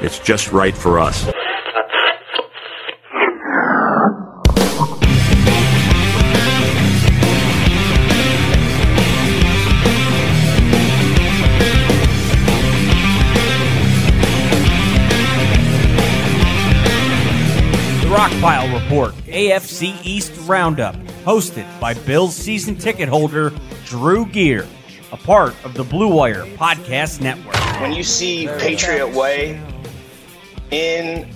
it's just right for us. The Rockpile Report, AFC East Roundup, hosted by Bills season ticket holder Drew Gear, a part of the Blue Wire Podcast Network. When you see Patriot Way in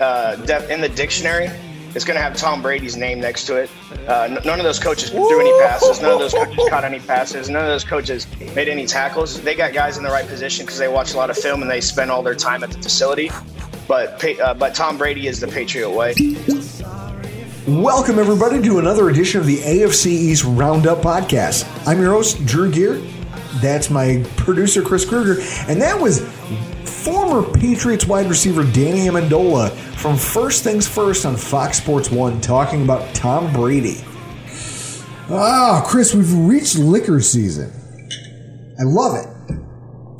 uh, def- in the dictionary, it's going to have Tom Brady's name next to it. Uh, none of those coaches threw any passes. None of those coaches caught any passes. None of those coaches made any tackles. They got guys in the right position because they watch a lot of film and they spend all their time at the facility. But uh, but Tom Brady is the Patriot way. Welcome, everybody, to another edition of the AFC East Roundup podcast. I'm your host, Drew Gear. That's my producer, Chris Kruger. And that was former Patriots wide receiver Danny Amendola from First Things First on Fox Sports 1 talking about Tom Brady. Ah, Chris, we've reached liquor season. I love it.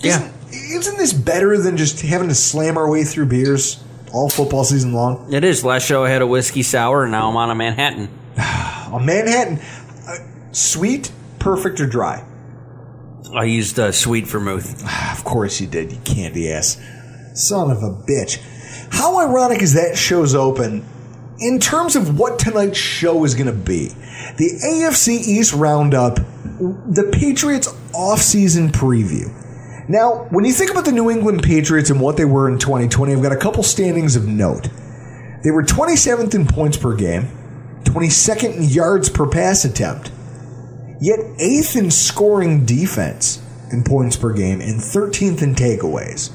Yeah. Isn't this better than just having to slam our way through beers all football season long? It is. Last show I had a whiskey sour, and now I'm on a Manhattan. A Manhattan, uh, sweet, perfect, or dry? I used uh, sweet vermouth. Of course you did, you candy ass. Son of a bitch. How ironic is that show's open in terms of what tonight's show is going to be? The AFC East Roundup, the Patriots offseason preview. Now, when you think about the New England Patriots and what they were in 2020, I've got a couple standings of note. They were 27th in points per game, 22nd in yards per pass attempt, yet 8th in scoring defense in points per game and 13th in takeaways.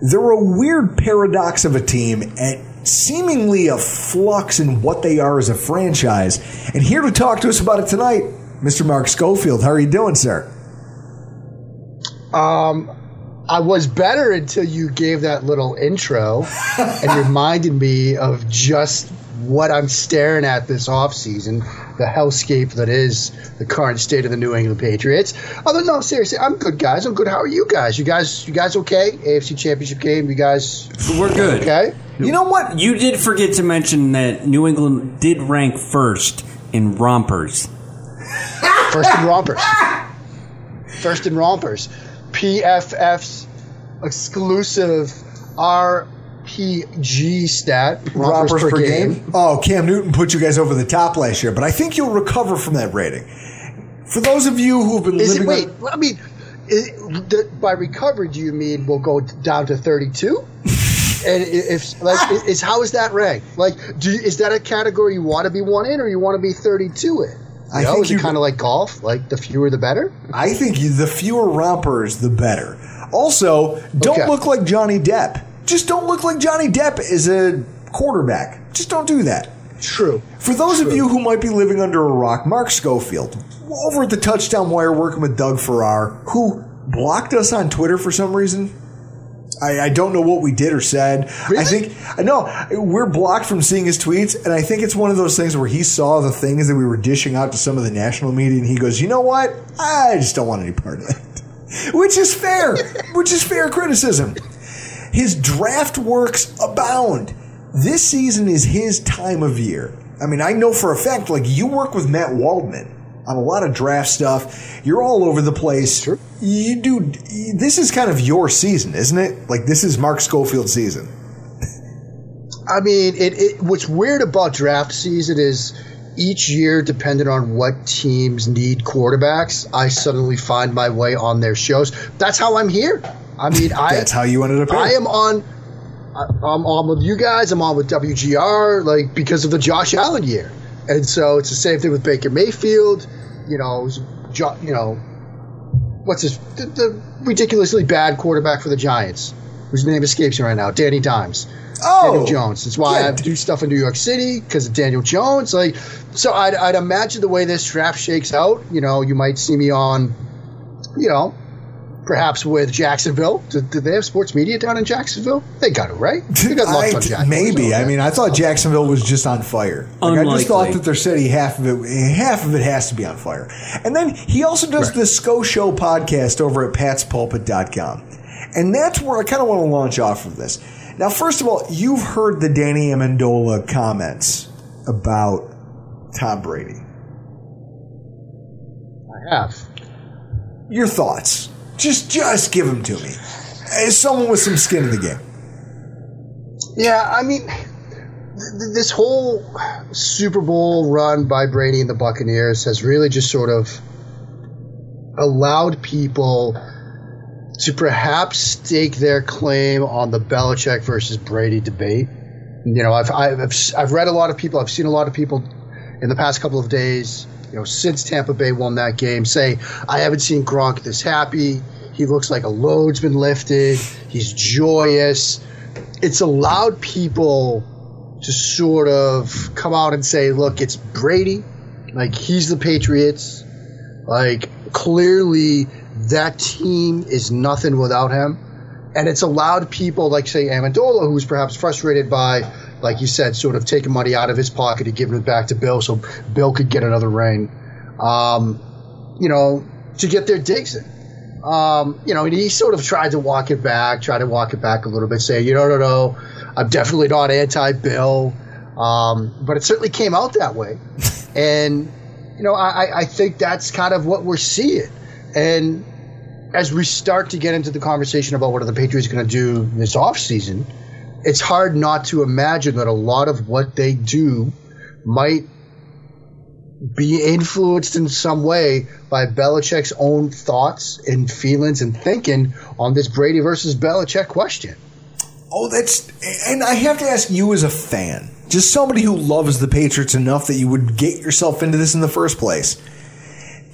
They're a weird paradox of a team at seemingly a flux in what they are as a franchise. And here to talk to us about it tonight, Mr. Mark Schofield. How are you doing, sir? Um, I was better until you gave that little intro and reminded me of just what I'm staring at this offseason, the hellscape that is the current state of the New England Patriots. Although no, seriously, I'm good, guys. I'm good. How are you guys? You guys, you guys okay? AFC Championship game. You guys, We're good. okay? You know what? You did forget to mention that New England did rank first in rompers. First in rompers. First in rompers. PFF's exclusive RPG stat. Rompers per game. Oh, Cam Newton put you guys over the top last year, but I think you'll recover from that rating. For those of you who've been Is it, living, wait, I mean, the, by recovery, do you mean we'll go down to 32? and if like is how is that ranked? Like, do you, is that a category you want to be one in, or you want to be 32 in? You I know, think you- kind of like golf? Like the fewer the better. I think the fewer rompers, the better. Also, don't Okay. look like Johnny Depp. Just don't look like Johnny Depp is a quarterback. Just don't do that. True. For those of you who might be living under a rock, Mark Schofield, over at the Touchdown Wire working with Doug Farrar, who blocked us on Twitter for some reason. I, I don't know what we did or said. I think I know we're blocked from seeing his tweets, and I think it's one of those things where he saw the things that we were dishing out to some of the national media, and he goes, "You know what? I just don't want any part of it," which is fair, which is fair criticism. His draft works abound. This season is his time of year. I mean, I know for a fact, like you work with Matt Waldman on a lot of draft stuff. You're all over the place. Sure. You do. This is kind of your season, isn't it? Like this is Mark Schofield's season. I mean, it, it. What's weird about draft season is each year, depending on what teams need quarterbacks, I suddenly find my way on their shows. That's how I'm here. I mean, I. That's how you ended up. Here. I am on. I'm on with you guys. I'm on with WGR, like because of the Josh Allen year, and so it's the same thing with Baker Mayfield. You know, was Jo- you know, what's his the, the ridiculously bad quarterback for the Giants, whose name escapes me right now, Danny Dimes. Oh, Daniel Jones. That's why yeah. I do stuff in New York City because of Daniel Jones. Like, so I'd, I'd imagine the way this draft shakes out, you know, you might see me on, you know, perhaps with Jacksonville. Do, do they have sports media down in Jacksonville? They got it right. They got lots I- on Jacksonville. maybe. I mean, I thought Jacksonville was just on fire. Like, I just thought that their city half of it half of it has to be on fire. And then he also does the SCO Show podcast over at patspulpit.com. And that's where I kind of want to launch off of this. Now, first of all, you've heard the Danny Amendola comments about Tom Brady. I have. Your thoughts? Just just give them to me. As someone with some skin in the game. Yeah, I mean, th- th- this whole Super Bowl run by Brady and the Buccaneers has really just sort of allowed people to perhaps stake their claim on the Belichick versus Brady debate. You know, I've, I've, I've read a lot of people, I've seen a lot of people in the past couple of days, you know, since Tampa Bay won that game, say, I haven't seen Gronk this happy. He looks like a load's been lifted. He's joyous. It's allowed people to sort of come out and say, look, it's Brady. Like, he's the Patriots. Like, clearly, that team is nothing without him. And it's allowed people like, say, Amendola, who's perhaps frustrated by, like you said, sort of taking money out of his pocket and giving it back to Bill so Bill could get another ring, um, you know, to get their digs in. Um, you know, and he sort of tried to walk it back, tried to walk it back a little bit, say, you know, no, no, I'm definitely not anti-Bill. Um, but it certainly came out that way. And, you know, I, I think that's kind of what we're seeing. And as we start to get into the conversation about what are the Patriots going to do this offseason, it's hard not to imagine that a lot of what they do might be influenced in some way by Belichick's own thoughts and feelings and thinking on this Brady versus Belichick question. Oh, that's and I have to ask you as a fan, just somebody who loves the Patriots enough that you would get yourself into this in the first place.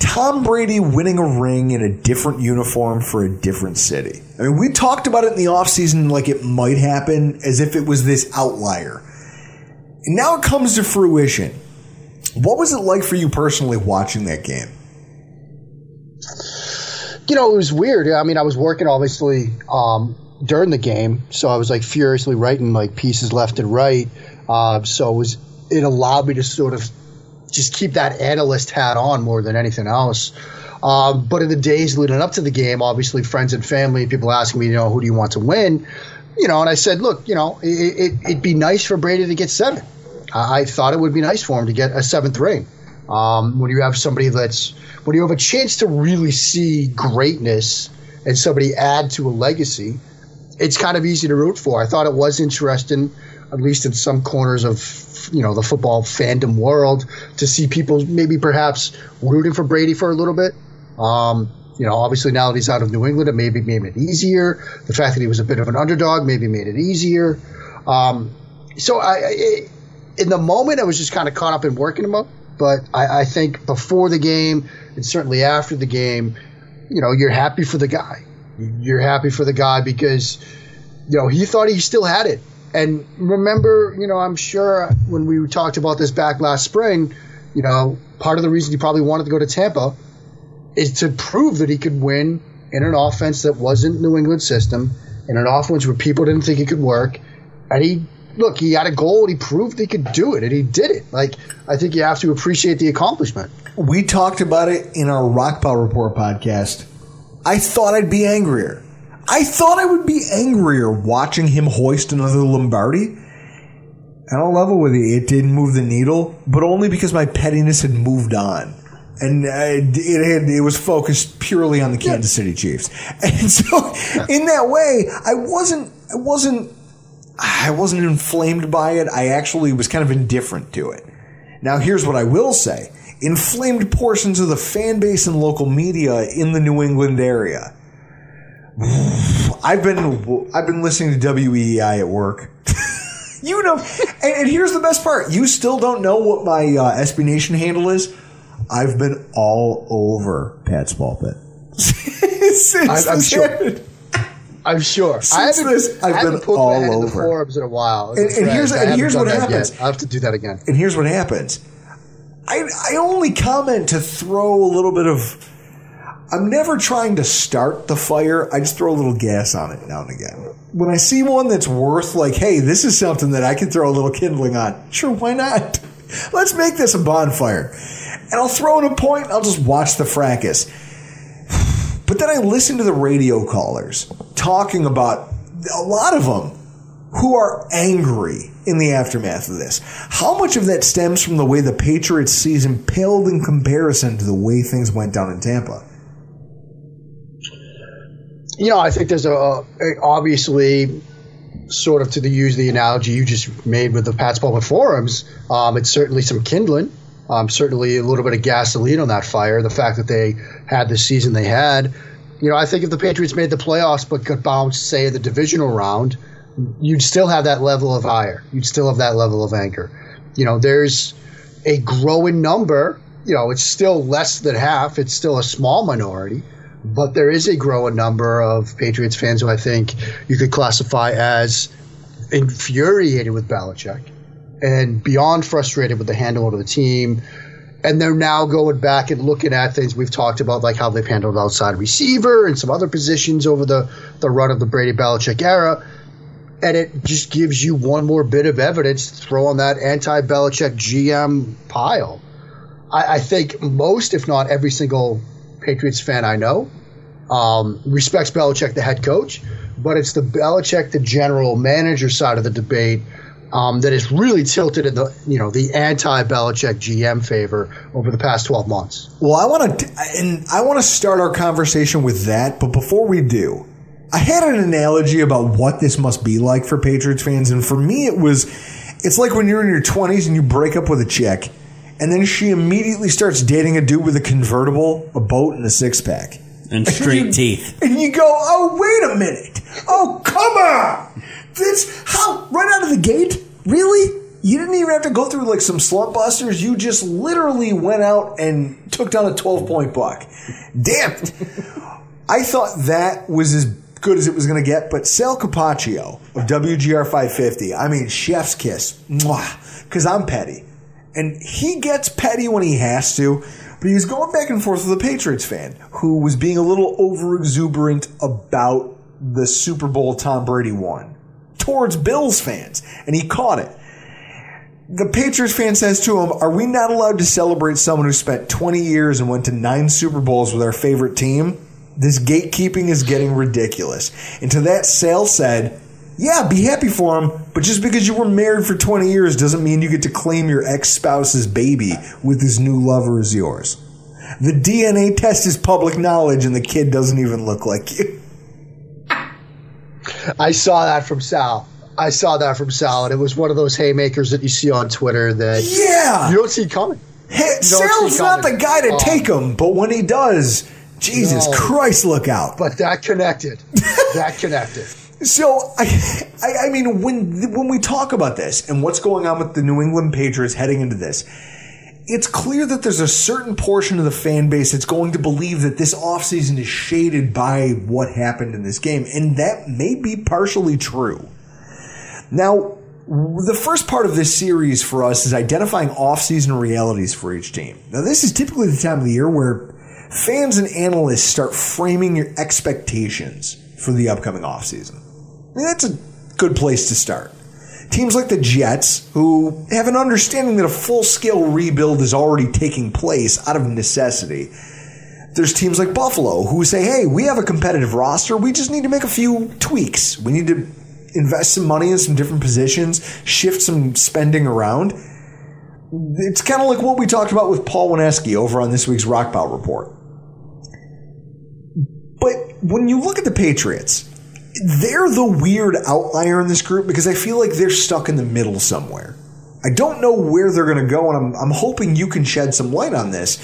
Tom Brady winning a ring in a different uniform for a different city. I mean, we talked about it in the offseason like it might happen as if it was this outlier. And now it comes to fruition. What was it like for you personally watching that game? you know, it was weird. I mean, I was working obviously um, during the game, so I was like furiously writing like pieces left and right. Uh, so it was it allowed me to sort of just keep that analyst hat on more than anything else. Um, but in the days leading up to the game, obviously friends and family, people asking me, you know, who do you want to win? You know, and I said, look, you know, it, it, it'd be nice for Brady to get seven. I, I thought it would be nice for him to get a seventh ring. Um, when you have somebody that's when you have a chance to really see greatness and somebody add to a legacy, it's kind of easy to root for. I thought it was interesting, at least in some corners of you know the football fandom world, to see people maybe perhaps rooting for Brady for a little bit. Um, you know, obviously now that he's out of New England, it maybe made it easier. The fact that he was a bit of an underdog maybe made it easier. Um, so I, I, in the moment, I was just kind of caught up in working him up. But I, I think before the game and certainly after the game, you know, you're happy for the guy. You're happy for the guy because, you know, he thought he still had it. And remember, you know, I'm sure when we talked about this back last spring, you know, part of the reason he probably wanted to go to Tampa is to prove that he could win in an offense that wasn't New England system in an offense where people didn't think it could work, and he look he had a goal and he proved he could do it and he did it. Like I think you have to appreciate the accomplishment. We talked about it in our Rockpile Report podcast. I thought I'd be angrier. I thought I would be angrier watching him hoist another Lombardi. And I'll level with you, it didn't move the needle, but only because my pettiness had moved on. And it, had, it was focused purely on the Kansas City Chiefs. And so, in that way, I wasn't, I wasn't, I wasn't inflamed by it. I actually was kind of indifferent to it. Now, here's what I will say inflamed portions of the fan base and local media in the New England area. I've been I've been listening to WEEI at work. you know, and, and, here's the best part: you still don't know what my uh, SB Nation handle is. I've been all over Pat's pulpit. I, I'm sure. I'm sure. Since I haven't, this, I've I haven't been all over the forums in a while. And, and here's and here's what happens. I have to do that again. And here's what happens. I I only comment to throw a little bit of. I'm never trying to start the fire. I just throw a little gas on it now and again. When I see one that's worth like, hey, this is something that I can throw a little kindling on. Sure, why not? Let's make this a bonfire. And I'll throw in a point. I'll just watch the fracas. But then I listen to the radio callers talking about a lot of them who are angry in the aftermath of this. How much of that stems from the way the Patriots season paled in comparison to the way things went down in Tampa? You know, I think there's a, a obviously sort of to the use the analogy you just made with the Pat's Pulpit forums. Um, it's certainly some kindling. Um, certainly a little bit of gasoline on that fire. The fact that they had the season they had. You know, I think if the Patriots made the playoffs but got bounced, say, the divisional round, you'd still have that level of ire. You'd still have that level of anger. You know, there's a growing number. You know, it's still less than half. It's still a small minority, but there is a growing number of Patriots fans who I think you could classify as infuriated with Belichick and beyond frustrated with the handling of the team. And they're now going back and looking at things we've talked about, like how they've handled outside receiver and some other positions over the, the run of the Brady Belichick era and it just gives you one more bit of evidence to throw on that anti-Belichick GM pile. I, I think most, if not every single Patriots fan I know, um, respects Belichick, the head coach, but it's the Belichick, the general manager side of the debate um, that is really tilted in the you know the anti-Belichick GM favor over the past twelve months. Well, I want to and I want to start our conversation with that, but before we do, I had an analogy about what this must be like for Patriots fans, and for me, it was it's like when you're in your 20s and you break up with a chick, and then she immediately starts dating a dude with a convertible, a boat, and a six pack. And straight teeth. And you go, oh, wait a minute. Oh, come on. This, how, right out of the gate? Really? You didn't even have to go through like some slump busters. You just literally went out and took down a 12 point buck. Damn it. I thought that was as good as it was going to get. But Sal Capaccio of WGR 550, I mean, chef's kiss, because I'm petty. And he gets petty when he has to, but he was going back and forth with a Patriots fan who was being a little over exuberant about the Super Bowl Tom Brady won towards Bills fans, and he caught it. The Patriots fan says to him, Are we not allowed to celebrate someone who spent 20 years and went to nine Super Bowls with our favorite team? This gatekeeping is getting ridiculous. And to that, Sal said, yeah, be happy for him, but just because you were married for 20 years doesn't mean you get to claim your ex spouse's baby with his new lover as yours. The DNA test is public knowledge, and the kid doesn't even look like you. I saw that from Sal. I saw that from Sal, and it was one of those haymakers that you see on Twitter that yeah you don't see coming. Hey, Sal's not the guy to oh. take him, but when he does, Jesus no, Christ, look out. But that connected. that connected. So I, I, I mean, when when we talk about this and what's going on with the New England Patriots heading into this, it's clear that there's a certain portion of the fan base that's going to believe that this offseason is shaded by what happened in this game, and that may be partially true. Now, the first part of this series for us is identifying offseason realities for each team. Now, this is typically the time of the year where fans and analysts start framing your expectations for the upcoming offseason. That's a good place to start. Teams like the Jets, who have an understanding that a full scale rebuild is already taking place out of necessity. There's teams like Buffalo who say, hey, we have a competitive roster. We just need to make a few tweaks. We need to invest some money in some different positions, shift some spending around. It's kind of like what we talked about with Paul Wineski over on this week's Rockpile Report. But when you look at the Patriots, they're the weird outlier in this group because I feel like they're stuck in the middle somewhere. I don't know where they're going to go, and I'm, I'm hoping you can shed some light on this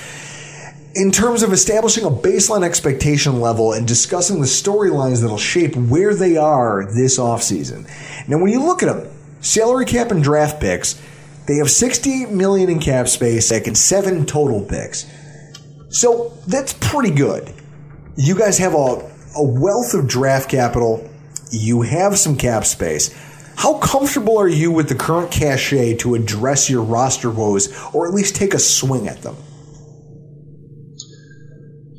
in terms of establishing a baseline expectation level and discussing the storylines that'll shape where they are this offseason. Now, when you look at them, salary cap and draft picks, they have 60 million in cap space and seven total picks. So that's pretty good. You guys have a, a wealth of draft capital. You have some cap space. How comfortable are you with the current cachet to address your roster woes or at least take a swing at them?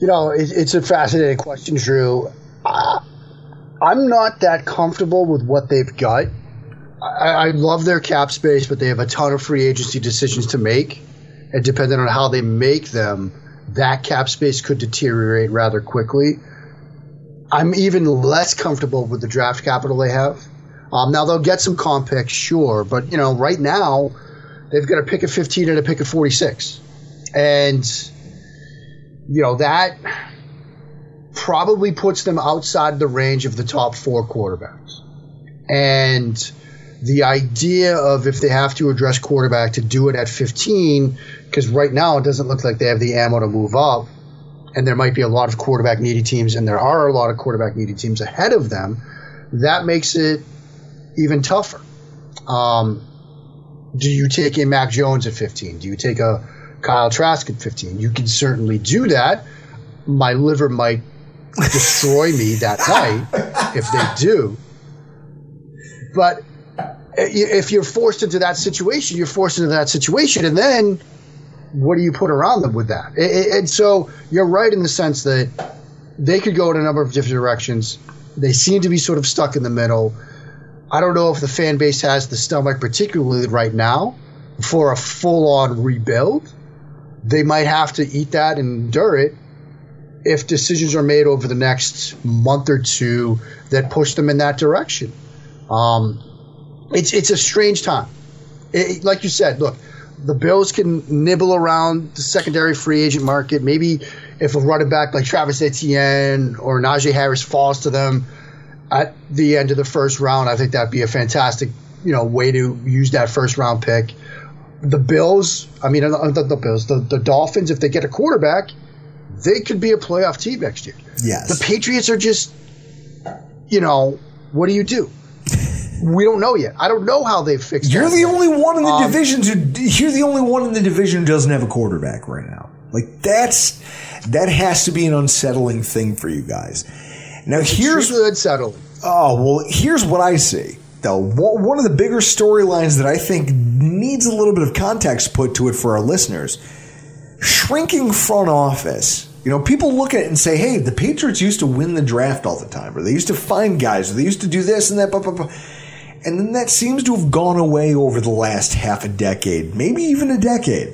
You know, it, it's a fascinating question, Drew. I'm not that comfortable with what they've got. I, I love their cap space, but they have a ton of free agency decisions to make. And depending on how they make them, that cap space could deteriorate rather quickly. I'm even less comfortable with the draft capital they have. Um, now they'll get some comp picks, sure, but you know, right now they've got a pick at 15 and a pick at 46, and you know that probably puts them outside the range of the top four quarterbacks. And the idea of if they have to address quarterback to do it at 15, because right now it doesn't look like they have the ammo to move up, and there might be a lot of quarterback needy teams, and there are a lot of quarterback needy teams ahead of them. That makes it even tougher. Um, do you take a Mac Jones at 15? Do you take a Kyle Trask at 15? You can certainly do that. My liver might destroy me that night if they do. But if you're forced into that situation, you're forced into that situation, and then what do you put around them with that? And so you're right in the sense that they could go in a number of different directions. They seem to be sort of stuck in the middle. I don't know if the fan base has the stomach, particularly right now, for a full on rebuild. They might have to eat that and endure it if decisions are made over the next month or two that push them in that direction. Um, it's it's a strange time. It, like you said, look, the Bills can nibble around the secondary free agent market. Maybe if a running back like Travis Etienne or Najee Harris falls to them at the end of the first round, I think that'd be a fantastic, you know, way to use that first round pick. The Bills, I mean, uh, the, the Bills, the, the Dolphins, if they get a quarterback, they could be a playoff team next year. Yes. The Patriots are just, you know, what do you do? We don't know yet. I don't know how they've fixed. You're that the only one in the Um, division who you're the only one in the division who doesn't have a quarterback right now. Like that's that has to be an unsettling thing for you guys. Now here's good settling. Oh well, here's what I see. Though One one of the bigger storylines that I think needs a little bit of context put to it for our listeners: shrinking front office. You know, people look at it and say, "Hey, the Patriots used to win the draft all the time, or they used to find guys, or they used to do this and that." Blah, blah, blah. And then that seems to have gone away over the last half a decade, maybe even a decade.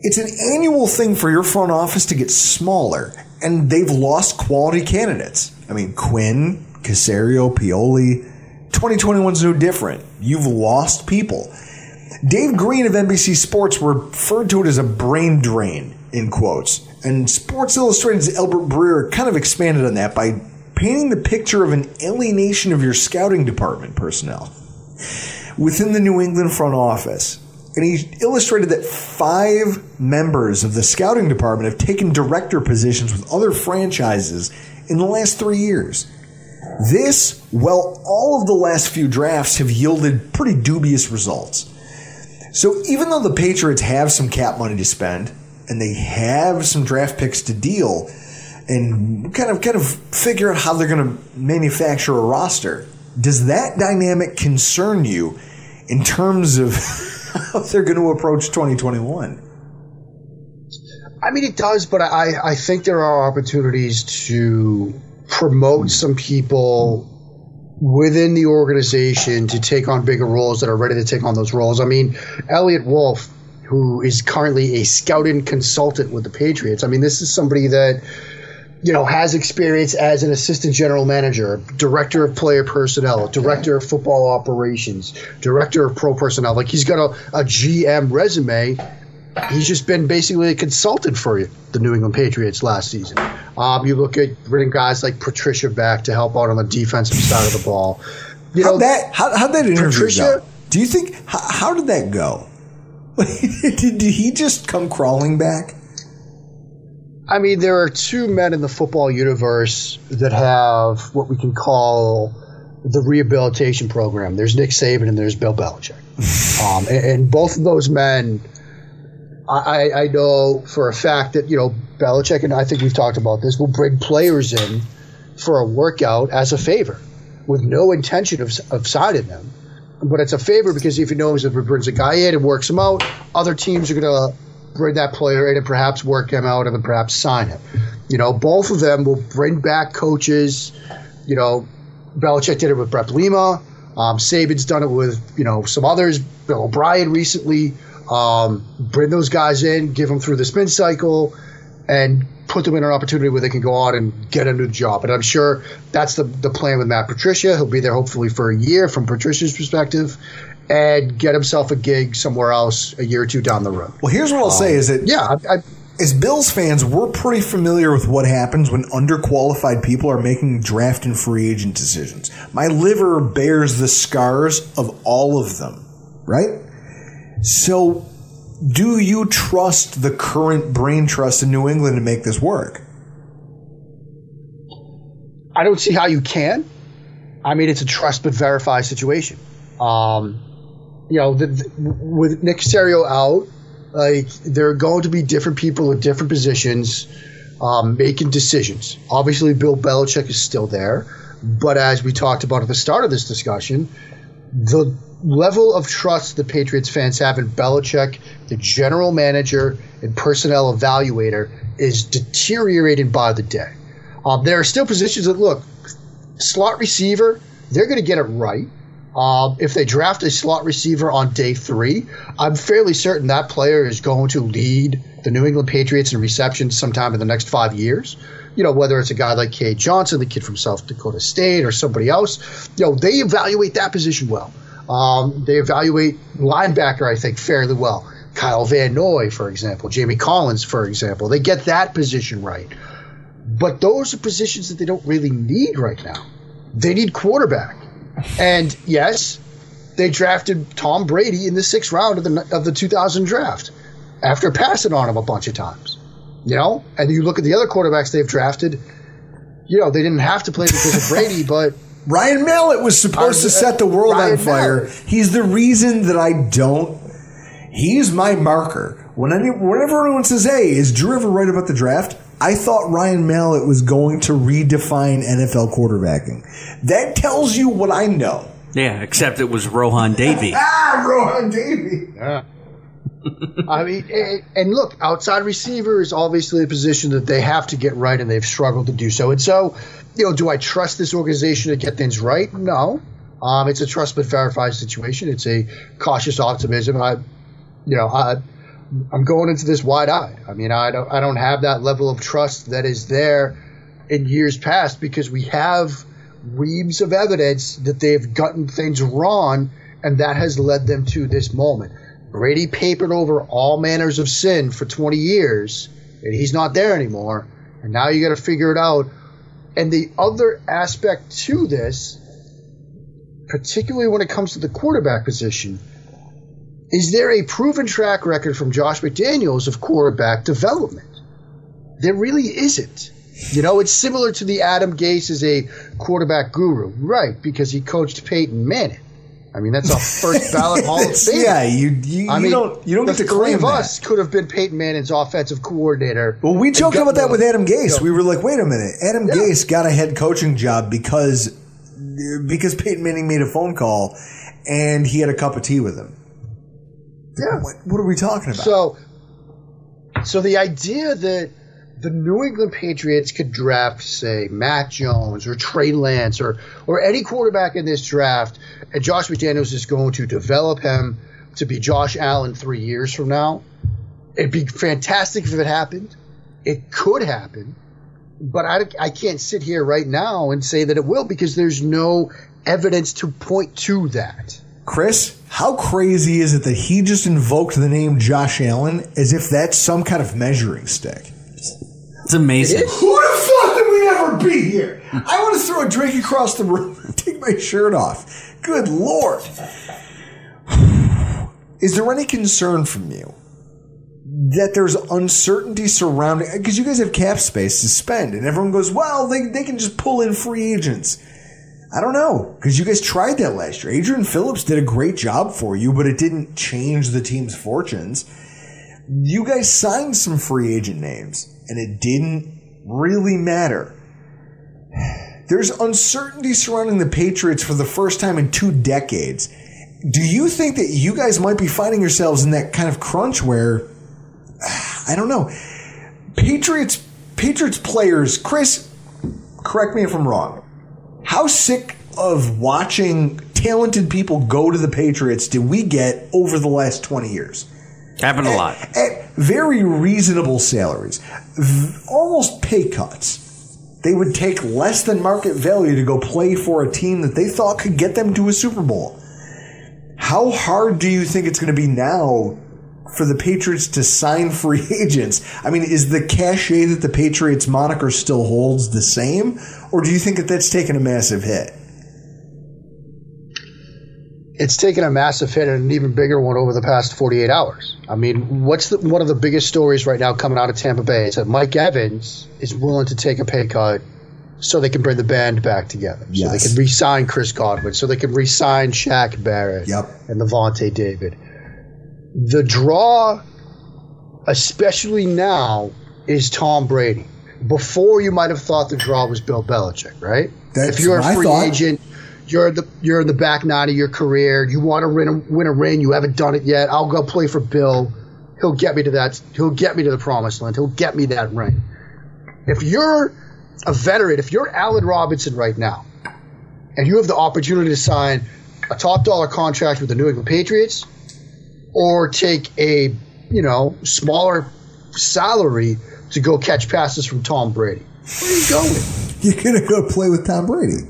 It's an annual thing for your front office to get smaller, and they've lost quality candidates. I mean, Quinn, Caserio, Pioli. 2021 is no different. You've lost people. Dave Green of NBC Sports referred to it as a brain drain, in quotes. And Sports Illustrated's Albert Breer kind of expanded on that by painting the picture of an alienation of your scouting department personnel within the New England front office. And he illustrated that five members of the scouting department have taken director positions with other franchises in the last three years. This, well, all of the last few drafts have yielded pretty dubious results. So even though the Patriots have some cap money to spend and they have some draft picks to deal and kind of kind of figure out how they're going to manufacture a roster, does that dynamic concern you in terms of how they're going to approach 2021? I mean, it does, but I, I think there are opportunities to promote some people within the organization to take on bigger roles that are ready to take on those roles. I mean, Eliot Wolf, who is currently a scouting consultant with the Patriots. I mean, this is somebody that you know has experience as an assistant general manager, director of player personnel, director of football operations, director of pro personnel. Like he's got a, a GM resume. He's just been basically a consultant for you, the New England Patriots last season. Um, you look at bringing guys like Patricia back to help out on the defensive side of the ball. You How know that how how that interview Patricia- go? Do you think how, how did that go? did, did he just come crawling back? I mean, there are two men in the football universe that have what we can call the rehabilitation program. There's Nick Saban and there's Bill Belichick. um, and, and both of those men, I, I- know for a fact that, you know, Belichick, and I think we've talked about this, will bring players in for a workout as a favor with no intention of, of signing them. But it's a favor because if he knows if he brings a guy in and works him out, other teams are going to bring that player in and perhaps work him out and then perhaps sign him. You know, both of them will bring back coaches. You know, Belichick did it with Bret Bielema. Um, Saban's done it with you know some others. Bill O'Brien recently. Um, bring those guys in, give them through the spin cycle, and put them in an opportunity where they can go out and get a new job. And I'm sure that's the the plan with Matt Patricia. He'll be there hopefully for a year from Patricia's perspective, and get himself a gig somewhere else a year or two down the road. Well, here's what I'll say: is that yeah, I, I, as Bills fans, we're pretty familiar with what happens when underqualified people are making draft and free agent decisions. My liver bears the scars of all of them, right? So, do you trust the current brain trust in New England to make this work? I don't see how you can. I mean, it's a trust but verify situation. Um, you know, the, the, with Nick Caserio out, like there are going to be different people in different positions um, making decisions. Obviously, Bill Belichick is still there, but as we talked about at the start of this discussion, the level of trust the Patriots fans have in Belichick, the general manager and personnel evaluator, is deteriorating by the day. Um, there are still positions that look slot receiver. They're going to get it right. Um, if they draft a slot receiver on day three, I'm fairly certain that player is going to lead the New England Patriots in receptions sometime in the next five years. You know, whether it's a guy like Cade Johnson, the kid from South Dakota State, or somebody else, you know, they evaluate that position well. Um, they evaluate linebacker, I think, fairly well. Kyle Van Noy, for example, Jamie Collins, for example, they get that position right. But those are positions that they don't really need right now. They need quarterback. And yes, they drafted Tom Brady in the sixth round of the of the 2000 draft after passing on him a bunch of times. You know, and you look at the other quarterbacks they've drafted. You know, they didn't have to play because of Brady, but Ryan Mallett was supposed to uh, set the world Ryan on fire. Mallett. He's the reason that I don't. He's my marker. When any, whenever anyone says, "Hey, is Drew ever right about the draft?" I thought Ryan Mallett was going to redefine NFL quarterbacking. That tells you what I know. Yeah, except it was Rohan Davey. Ah, Rohan Davey. I mean, and, and look, outside receiver is obviously a position that they have to get right, and they've struggled to do so. And so, you know, do I trust this organization to get things right? No. Um, it's a trust but verify situation. It's a cautious optimism. I, you know, I, I'm going into this wide eyed. I mean, I don't, I don't have that level of trust that is there in years past because we have reams of evidence that they've gotten things wrong, and that has led them to this moment. Brady papered over all manners of sin for 20 years, and he's not there anymore. And now you got to figure it out. And the other aspect to this, particularly when it comes to the quarterback position, is there a proven track record from Josh McDaniels of quarterback development? There really isn't. You know, it's similar to the Adam Gase as a quarterback guru, right? Because he coached Peyton Manning. I mean, that's a first ballot Hall of Fame. yeah, you you, I you mean, don't you don't the get to three of that. us could have been Peyton Manning's offensive coordinator. Well, we joked about that with Adam Gase. We were like, wait a minute, Adam Yeah. Gase got a head coaching job because because Peyton Manning made a phone call and he had a cup of tea with him. Yeah. What, what are we talking about? So, so the idea that the New England Patriots could draft, say, Mac Jones or Trey Lance or or any quarterback in this draft, and Josh McDaniels is going to develop him to be Josh Allen three years from now. It'd be fantastic if it happened. It could happen, but I, I can't sit here right now and say that it will because there's no evidence to point to that. Chris, how crazy is it that he just invoked the name Josh Allen as if that's some kind of measuring stick? It's amazing. Who would have thought that we'd ever be here? I want to throw a drink across the room and take my shirt off. Good lord. Is there any concern from you that there's uncertainty surrounding because you guys have cap space to spend and everyone goes, well, they, they can just pull in free agents. I don't know because you guys tried that last year. Adrian Phillips did a great job for you, but it didn't change the team's fortunes. You guys signed some free agent names and it didn't really matter. There's uncertainty surrounding the Patriots for the first time in two decades. Do you think that you guys might be finding yourselves in that kind of crunch where I don't know. Patriots Patriots players, Chris, correct me if I'm wrong. How sick of watching talented people go to the Patriots did we get over the last 20 years? Happened a lot. At very reasonable salaries, v- almost pay cuts. They would take less than market value to go play for a team that they thought could get them to a Super Bowl. How hard do you think it's going to be now for the Patriots to sign free agents? I mean, is the cachet that the Patriots moniker still holds the same, or do you think that that's taken a massive hit? It's taken a massive hit and an even bigger one over the past 48 hours. I mean, what's the, one of the biggest stories right now coming out of Tampa Bay is that Mike Evans is willing to take a pay cut so they can bring the band back together. So Yes. they can re-sign Chris Godwin. So they can re-sign Shaq Barrett Yep. and Lavonte David. The draw, especially now, is Tom Brady. Before you might have thought the draw was Bill Belichick, right? That's if you're a free thought. agent, you're the you're in the back nine of your career. You want to win a, win a ring. You haven't done it yet. I'll go play for Bill. He'll get me to that. He'll get me to the promised land. He'll get me that ring. If you're a veteran, if you're Allen Robinson right now, and you have the opportunity to sign a top dollar contract with the New England Patriots, or take a you know smaller salary to go catch passes from Tom Brady, where are you going? You're going to go play with Tom Brady.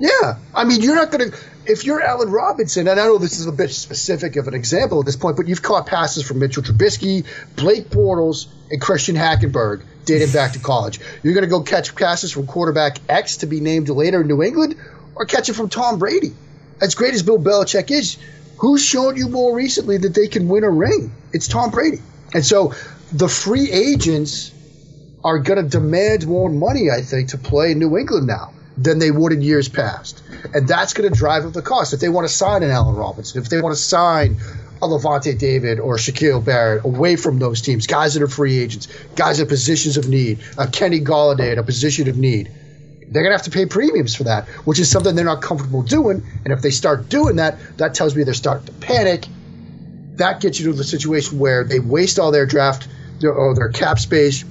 Yeah, I mean, you're not going to. If you're Allen Robinson, and I know this is a bit specific of an example at this point, but you've caught passes from Mitchell Trubisky, Blake Bortles, and Christian Hackenberg dating back to college. You're going to go catch passes from quarterback X to be named later in New England, or catch it from Tom Brady. As great as Bill Belichick is, who's shown you more recently that they can win a ring? It's Tom Brady. And so the free agents are going to demand more money, I think, to play in New England now than they would in years past. And that's going to drive up the cost. If they want to sign an Allen Robinson, if they want to sign a Lavonte David or Shaquille Barrett away from those teams, guys that are free agents, guys at positions of need, a Kenny Golladay at a position of need, they're going to have to pay premiums for that, which is something they're not comfortable doing. And if they start doing that, that tells me they're starting to panic. That gets you to the situation where they waste all their draft their, or their cap space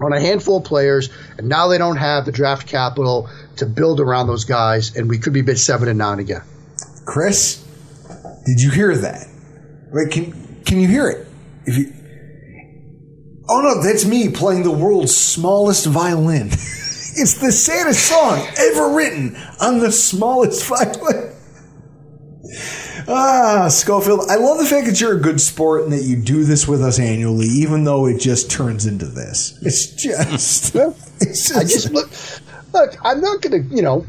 on a handful of players, and now they don't have the draft capital to build around those guys, and we could be bid seven and nine again. Chris, did you hear that? Wait, can can you hear it? If you, oh no, that's me playing the world's smallest violin. it's the saddest song ever written on the smallest violin. Ah, Schofield, I love the fact that you're a good sport and that you do this with us annually, even though it just turns into this. It's just, it's just, I just look, look. I'm not going to, you know,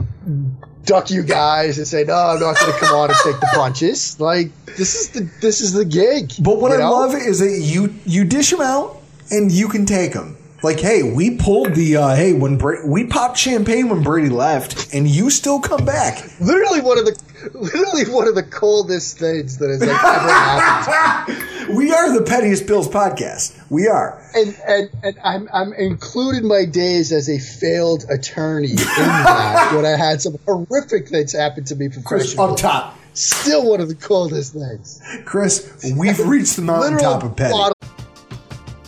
duck you guys and say no. I'm not going to come on and take the punches. Like this is the this is the gig. But what I know? love is that you you dish them out and you can take them. Like, hey, we pulled the uh, hey when Bra- we popped champagne when Brady left, and you still come back. literally one of the literally one of the coldest things that has like, ever happened. We are the pettiest Bills podcast. We are. And and, and I'm I'm included my days as a failed attorney in that when I had some horrific things happen to me Chris, professionally. up top. Still one of the coldest things. Chris, we've reached the mountaintop of petty.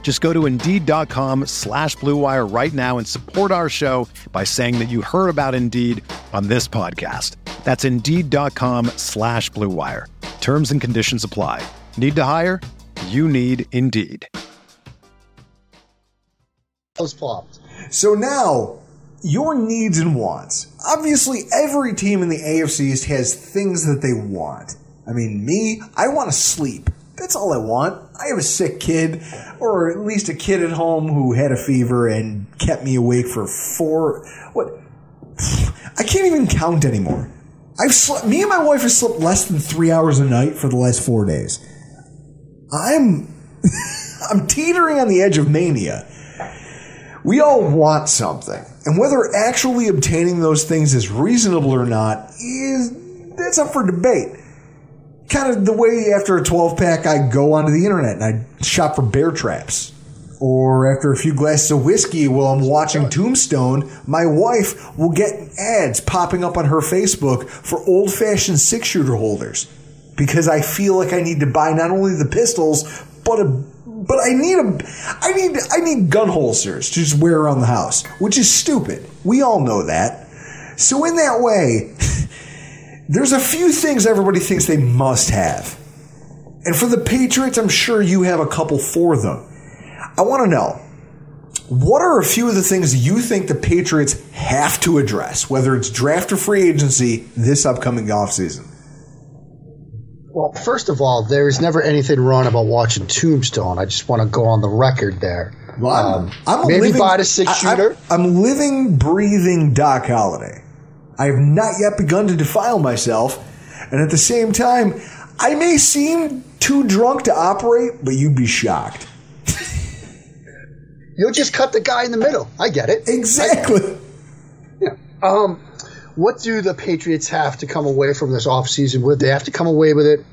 Just go to Indeed.com slash BlueWire right now and support our show by saying that you heard about Indeed on this podcast. That's Indeed.com slash BlueWire. Terms and conditions apply. Need to hire? You need Indeed. Those plopped. So now, your needs and wants. Obviously, every team in the AFC East has things that they want. I mean, me, I want to sleep. That's all I want. I have a sick kid, or at least a kid at home who had a fever and kept me awake for four. What? I can't even count anymore. I've slept. Me and my wife have slept less than three hours a night for the last four days. I'm, I'm teetering on the edge of mania. We all want something, and whether actually obtaining those things is reasonable or not is that's up for debate kind of the way after a 12 pack I go onto the internet and I shop for bear traps. Or after a few glasses of whiskey while I'm watching Tombstone, my wife will get ads popping up on her Facebook for old fashioned six shooter holders. Because I feel like I need to buy not only the pistols, but a but I need a I need I need gun holsters to just wear around the house, which is stupid. We all know that. So in that way, there's a few things everybody thinks they must have. And for the Patriots, I'm sure you have a couple for them. I want to know what are a few of the things you think the Patriots have to address, whether it's draft or free agency, this upcoming offseason? Well, first of all, there's never anything wrong about watching Tombstone. I just want to go on the record there. Well, I'm, Um, I'm maybe living, buy six I- shooter. I'm, I'm living, breathing Doc Holliday. I have not yet begun to defile myself, and at the same time, I may seem too drunk to operate, but you'd be shocked. You'll just cut the guy in the middle. I get it. Exactly. Yeah. Um, what do the Patriots have to come away from this offseason with? They have to come away with it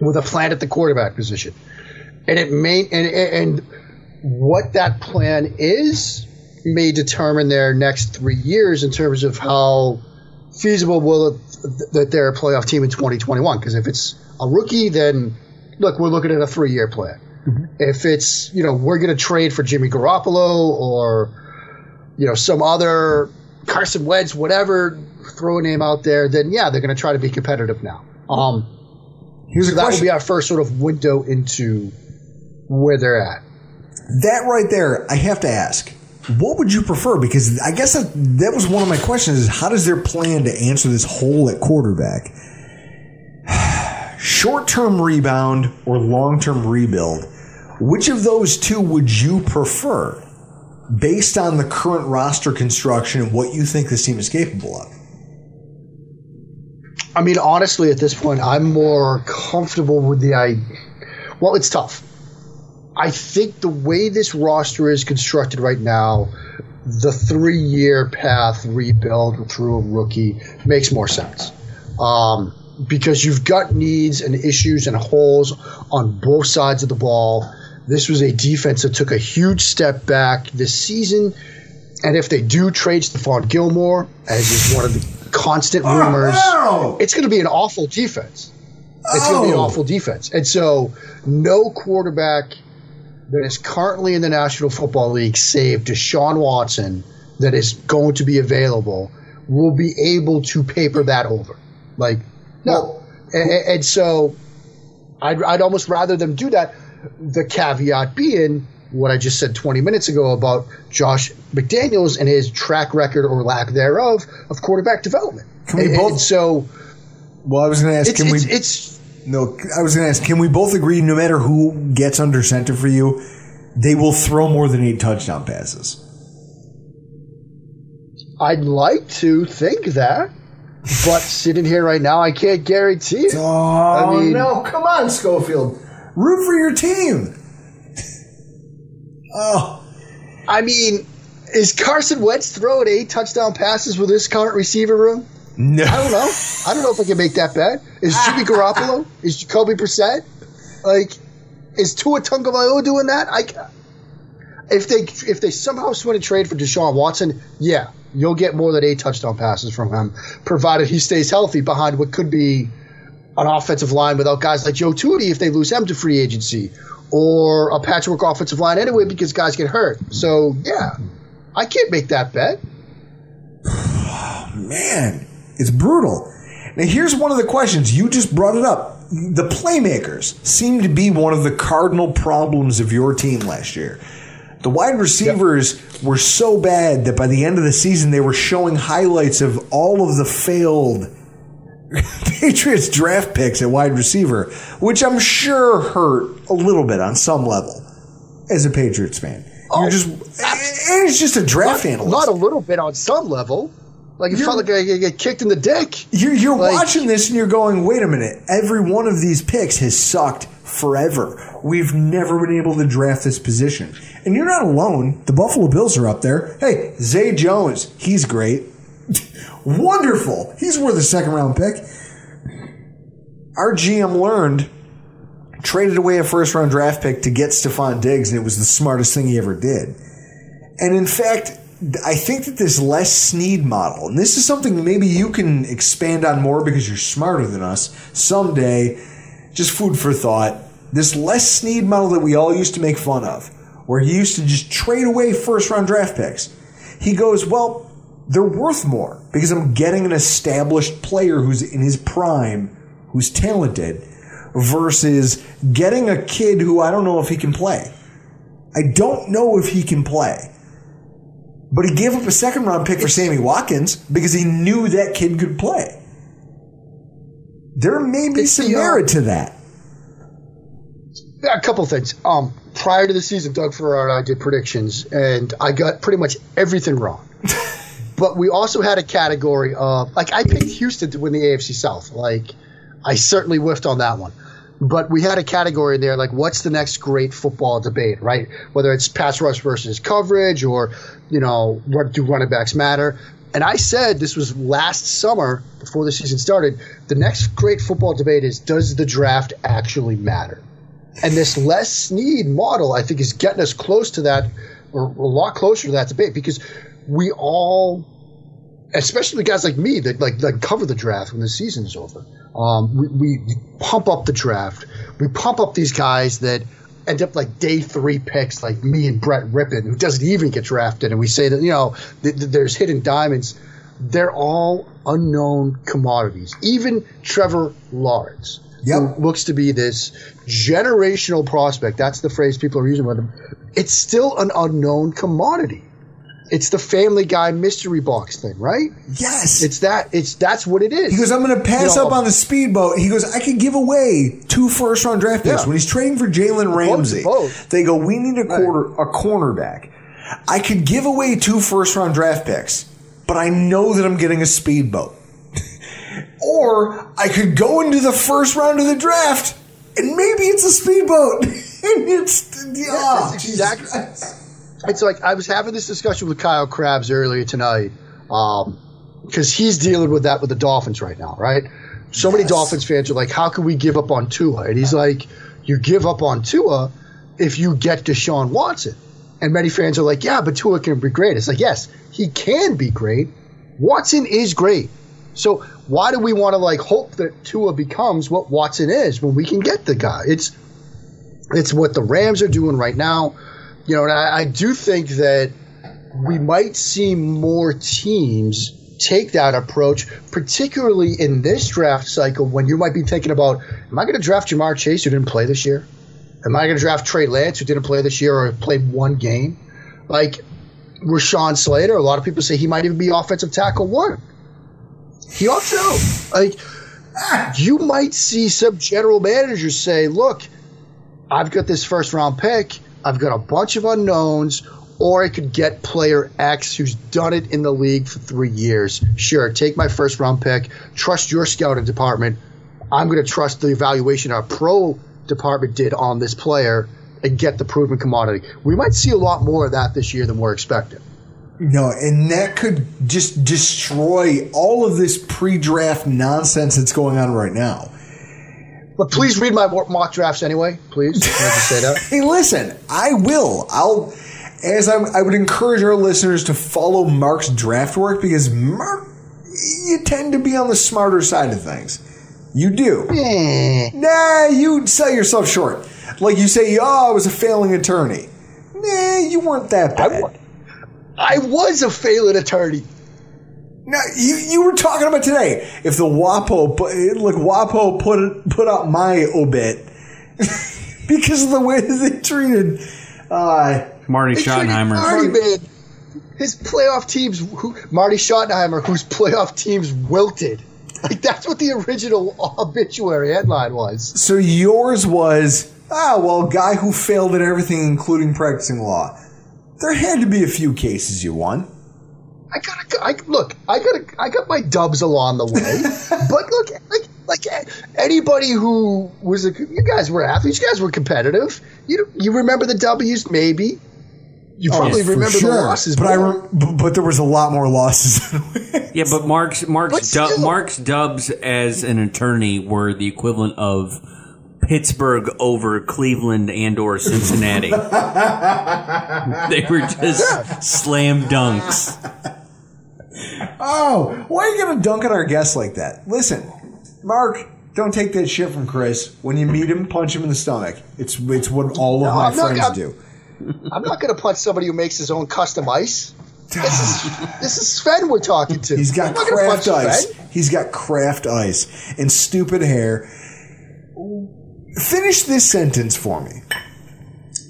with a plan at the quarterback position, and it may and and what that plan is may determine their next three years in terms of how feasible will it that they're a playoff team in 2021. Because if it's a rookie, then look, we're looking at a three year plan. If it's you know we're going to trade for Jimmy Garoppolo or you know some other Carson Wentz, whatever, throw a name out there, then yeah, they're going to try to be competitive now. Um, Here's so a that question. be our first sort of window into where they're at. That right there, I have to ask. What would you prefer? Because I guess that, that was one of my questions is how does their plan to answer this hole at quarterback? Short term rebound or long term rebuild? Which of those two would you prefer based on the current roster construction and what you think this team is capable of? I mean, honestly, at this point, I'm more comfortable with the idea. Well, it's tough. I think the way this roster is constructed right now, the three year path rebuild through a rookie makes more sense. Um, because you've got needs and issues and holes on both sides of the ball. This was a defense that took a huge step back this season. And if they do trade Stephon Gilmore, as is one of the constant rumors, no! it's going to be an awful defense. It's going to be an Oh. awful defense. And so, no quarterback that is currently in the National Football League, save Deshaun Watson, that is going to be available, will be able to paper that over. Like, no. And, and so, I'd, I'd almost rather them do that. The caveat being what I just said 20 minutes ago about Josh McDaniels and his track record or lack thereof of quarterback development. Can we And- both? and so well, I was going to ask. it's, Can it's, we? it's no, I was going to ask. Can we both agree? No matter who gets under center for you, they will throw more than eight touchdown passes. I'd like to think that, but sitting here right now, I can't guarantee it. Oh I mean- no! Come on, Schofield. Root for your team. Oh, I mean, is Carson Wentz throwing eight touchdown passes with this current receiver room? No! I don't know. I don't know if I can make that bet. Is ah. Jimmy Garoppolo? Is Jacoby Brissett? Like, is Tua Tagovailoa doing that? I, if they if they somehow swing a trade for Deshaun Watson, yeah, you'll get more than eight touchdown passes from him, provided he stays healthy behind what could be an offensive line without guys like Joe Thuney if they lose him to free agency, or a patchwork offensive line anyway because guys get hurt. So yeah, I can't make that bet. man, it's brutal. Now, here's one of the questions. You just brought it up. The playmakers seem to be one of the cardinal problems of your team last year. The wide receivers were so bad that by the end of the season, they were showing highlights of all of the failed Patriots draft picks at wide receiver, which I'm sure hurt a little bit on some level as a Patriots fan. You're oh, just, and it's just a draft analyst. Not a little bit on some level. Like it You're- felt like I get kicked in the dick. You're, you're Like- watching this and you're going, wait a minute. Every one of these picks has sucked forever. We've never been able to draft this position. And you're not alone. The Buffalo Bills are up there. Hey, Zay Jones, he's great. Wonderful. He's worth a second round pick. Our GM learned, traded away a first round draft pick to get Stefon Diggs, and it was the smartest thing he ever did. And in fact, I think that this Les Snead model, and this is something maybe you can expand on more because you're smarter than us someday, just food for thought. This Les Snead model that we all used to make fun of, where he used to just trade away first round draft picks. He goes, well, they're worth more because I'm getting an established player who's in his prime, who's talented, versus getting a kid who I don't know if he can play. I don't know if he can play. But he gave up a second round pick for Sammy Watkins because he knew that kid could play. There may be It's some the, uh, merit to that. A couple things. Um, prior to the season, Doug Farrar and I did predictions, and I got pretty much everything wrong. but we also had a category of like I picked Houston to win the AFC South. Like I certainly whiffed on that one. But we had a category there like what's the next great football debate, right? Whether it's pass rush versus coverage or you know what do running backs matter? And I said this was last summer before the season started. The next great football debate is does the draft actually matter? And this Les Snead model, I think, is getting us close to that, or a lot closer to that debate, because we all, especially guys like me that like that cover the draft when the season's over, um, we, we pump up the draft. We pump up these guys that end up like day three picks, like me and Brett Rypien, who doesn't even get drafted, and we say that you know th- th- there's hidden diamonds. They're all unknown commodities. Even Trevor Lawrence Yep. who looks to be this generational prospect. That's the phrase people are using with him. It's still an unknown commodity. It's the Family Guy mystery box thing, right? Yes. It's that. It's that's what it is. He goes, I'm going to pass You know, up on the speedboat. He goes, I could give away two first round draft picks. Yeah. When he's trading for Jalen Ramsey, both. they go, we need a quarter, a cornerback. I could give away two first round draft picks, but I know that I'm getting a speedboat. or I could go into the first round of the draft and maybe it's a speedboat. and it's, yeah, that's exactly- It's like I was having this discussion with Kyle Crabbs earlier tonight, um, because he's dealing with that with the Dolphins right now, right? So many Dolphins fans are like, "How can we give up on Tua?" And he's like, "You give up on Tua if you get Deshaun Watson." And many fans are like, "Yeah, but Tua can be great." It's like, yes, he can be great. Watson is great. So why do we want to like hope that Tua becomes what Watson is when we can get the guy? It's it's what the Rams are doing right now. You know, and I, I do think that we might see more teams take that approach, particularly in this draft cycle when you might be thinking about, am I going to draft Ja'Marr Chase who didn't play this year? Am I going to draft Trey Lance who didn't play this year or played one game? Like Rashawn Slater, a lot of people say he might even be offensive tackle one. He ought to. Like, you might see some general managers say, look, I've got this first round pick, I've got a bunch of unknowns, or I could get player X who's done it in the league for three years. Sure, take my first round pick, trust your scouting department. I'm going to trust the evaluation our pro department did on this player and get the proven commodity. We might see a lot more of that this year than we're expecting. No, and that could just destroy all of this pre-draft nonsense that's going on right now. But please read my mock drafts anyway. Please, I say that? hey, listen, I will. I'll. As I, I would encourage our listeners to follow Mark's draft work because Mark, you tend to be on the smarter side of things. You do. Nah, you sell yourself short. Like you say, oh, I was a failing attorney. Nah, you weren't that bad. I was a failing attorney. No, you, you were talking about today. If the WAPO put, look, WAPO put put out my obit because of the way that they treated uh, Marty Schottenheimer. Marty, man. His playoff teams, who, Marty Schottenheimer, whose playoff teams wilted. Like that's what the original obituary headline was. So yours was ah well, guy who failed at everything, including practicing law. There had to be a few cases you won. I got, I, look, I got, I got my dubs along the way. but look, like, like anybody who was a, you guys were athletes, you guys were competitive. You, you remember the W's, maybe. You oh, probably Oh, for remember sure. the losses, but I more. rem- but, but there was a lot more losses. Yeah, but Mark's But Mark's du- Mark's dubs as an attorney were the equivalent of Pittsburgh over Cleveland and or Cincinnati. they were just slam dunks. Oh, why are you gonna dunk on our guests like that? Listen, Mark, don't take that shit from Chris. When you meet him, punch him in the stomach. It's it's what all of No, my I'm not friends gonna- do. I'm not going to punch somebody who makes his own custom ice. This is this is Sven we're talking to. He's got I'm not gonna craft punch ice. Sven. He's got craft ice and stupid hair. Finish this sentence for me.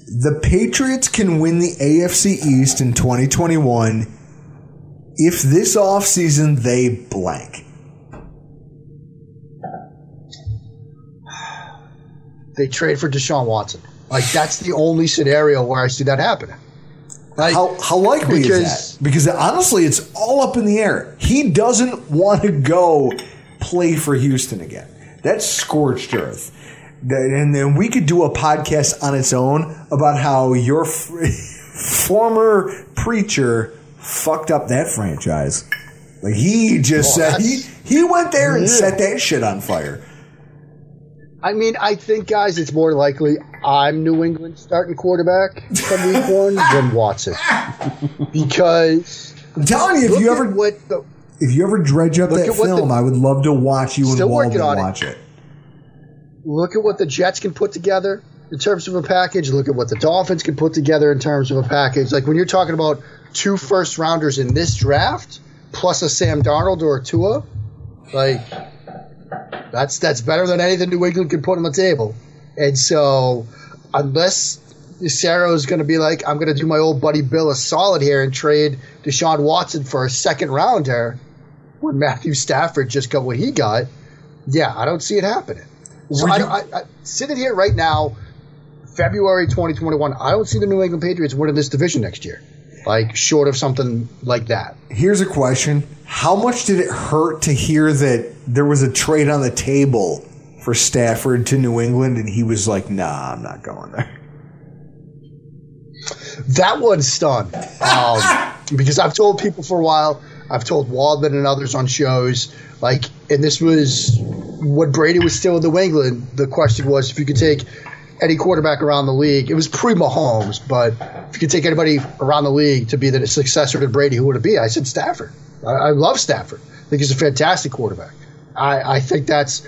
The Patriots can win the AFC East in 2021 if this offseason they blank. They trade for Deshaun Watson. Like that's the only scenario where I see that happening. Like, How, how likely because- is that? Because honestly, it's all up in the air. He doesn't want to go play for Houston again. That's scorched earth. And then we could do a podcast on its own about how your f- former preacher fucked up that franchise. Like he just Well, said he he went there and Yeah. set that shit on fire. I mean, I think guys, it's more likely I'm New England starting quarterback from week one than Watson because I'm telling you, if you ever what the if you ever dredge up that at what the- film, I would love to watch you and Waldman on it. watch it. look at what the Jets can put together in terms of a package. Look at what the Dolphins can put together in terms of a package. Like when you're talking about two first rounders in this draft, plus a Sam Darnold or a Tua, like that's that's better than anything New England can put on the table. And so, unless Sarah is going to be like, I'm going to do my old buddy Bill a solid here and trade Deshaun Watson for a second rounder when Matthew Stafford just got what he got. Yeah, I don't see it happening. So I, I, I, sitting here right now, February 2021, I don't see the New England Patriots winning this division next year. Like short of something like that. Here's a question. How much did it hurt to hear that there was a trade on the table for Stafford to New England and he was like, nah, I'm not going there? That one stung. Um, because I've told people for a while, I've told Waldman and others on shows, like, and this was when Brady was still in New England. The question was if you could take any quarterback around the league, it was pre Mahomes, but if you could take anybody around the league to be the successor to Brady, who would it be? I said Stafford. I, I love Stafford. I think he's a fantastic quarterback. I, I think that's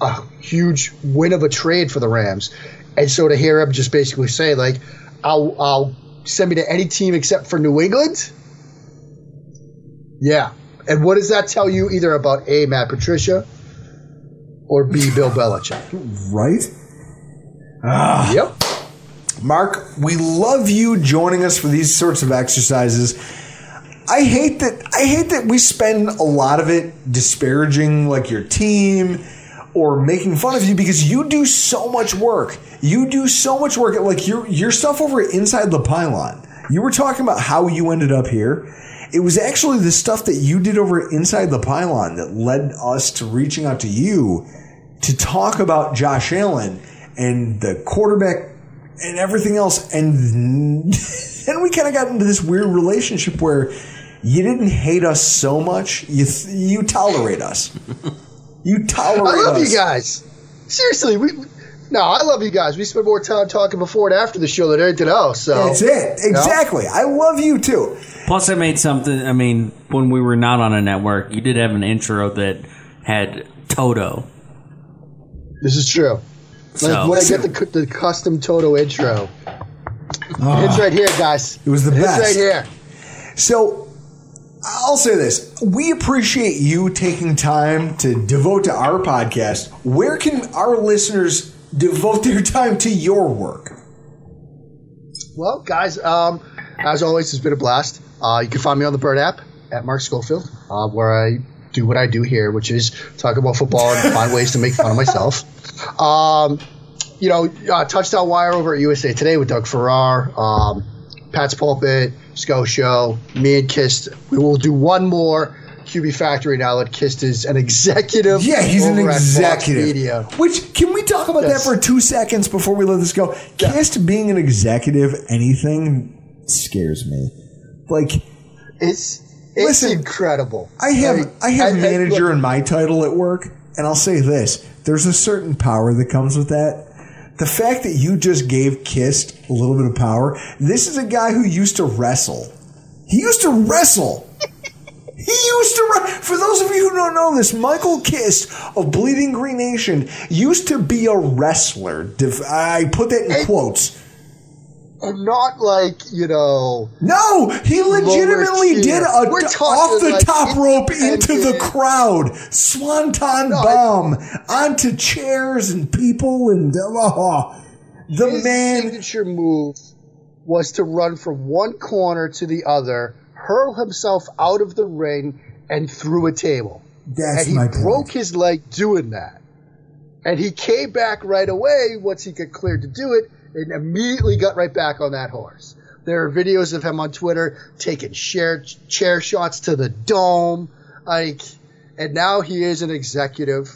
a huge win of a trade for the Rams. And so to hear him just basically say, like, I'll, I'll send me to any team except for New England. Yeah. And what does that tell you either about A, Matt Patricia, or B, Bill Belichick? Right? Ah. Yep. Mark, we love you joining us for these sorts of exercises. I hate that. I hate that we spend a lot of it disparaging like your team or making fun of you because you do so much work. You do so much work. Like your your stuff over Inside the Pylon. You were talking about how you ended up here. It was actually the stuff that you did over Inside the Pylon that led us to reaching out to you to talk about Josh Allen and the quarterback and everything else. And then we kind of got into this weird relationship where you didn't hate us so much, you you tolerate us. You tolerate I love us. you guys. Seriously, we. No, I love you guys. We spend more time talking before and after the show than anything else. So That's it. You know? Exactly. I love you too. Plus, I made something. I mean, when we were not on a network, you did have an intro that had Toto. This is true. So- when I get the, the custom Toto intro, it's right here, guys. It was the it's best. right here. So I'll say this. We appreciate you taking time to devote to our podcast. Where can our listeners devote their time to your work? Well, guys, um, as always, it's been a blast. Uh, you can find me on the Bird app at Mark Schofield, uh, where I do what I do here, which is talk about football and find ways to make fun of myself. Um, you know, uh, Touchdown Wire over at USA Today with Doug Farrar, um, Pat's Pulpit, Sco Show, me and Kist. We will do one more QB Factory now that Kist is an executive. Yeah, he's an executive. Media. Which can we talk about Yes. that for two seconds before we let this go? Kist being an executive, anything scares me. Like It's it's Listen, incredible. I have Like, I have and manager look, in my title at work, and I'll say this: there's a certain power that comes with that. The fact that you just gave Kist a little bit of power. This is a guy who used to wrestle. He used to wrestle. He used to. For those of you who don't know this, Michael Kist of Bleeding Green Nation used to be a wrestler. I put that in quotes. And not like you know. No, he legitimately did a We're off the like top rope into the crowd, swanton bomb onto chairs and people, and oh, the His man. signature move was to run from one corner to the other, hurl himself out of the ring, and through a table. That's and he my point. broke his leg doing that. And he came back right away once he got cleared to do it, and immediately got right back on that horse. There are videos of him on Twitter taking share, chair shots to the dome, like, and now he is an executive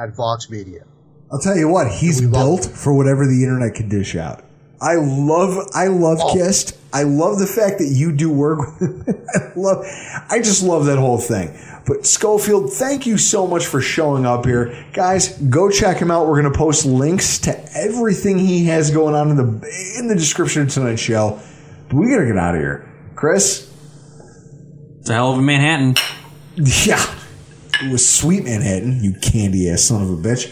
at Vox Media. I'll tell you what, he's built for whatever the internet can dish out. I love, I love Oh. Kist. I love the fact that you do work. with I love, I just love that whole thing. But Schofield, thank you so much for showing up here, guys. Go check him out. We're going to post links to everything he has going on in the in the description of tonight's show. But we got to get out of here, Chris. It's a hell of a Manhattan. Yeah, it was sweet Manhattan. You candy ass son of a bitch.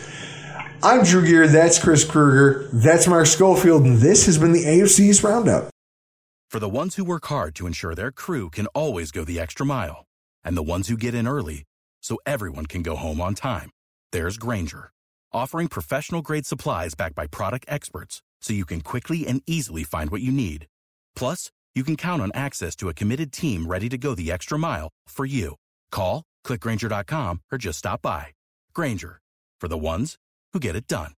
I'm Drew Gear. That's Chris Kruger. That's Mark Schofield, and this has been the AFC East Roundup. For the ones who work hard to ensure their crew can always go the extra mile, and the ones who get in early so everyone can go home on time, there's Grainger, offering professional grade supplies backed by product experts so you can quickly and easily find what you need. Plus, you can count on access to a committed team ready to go the extra mile for you. Call, clickgrainger.com, or just stop by. Grainger, for the ones who get it done.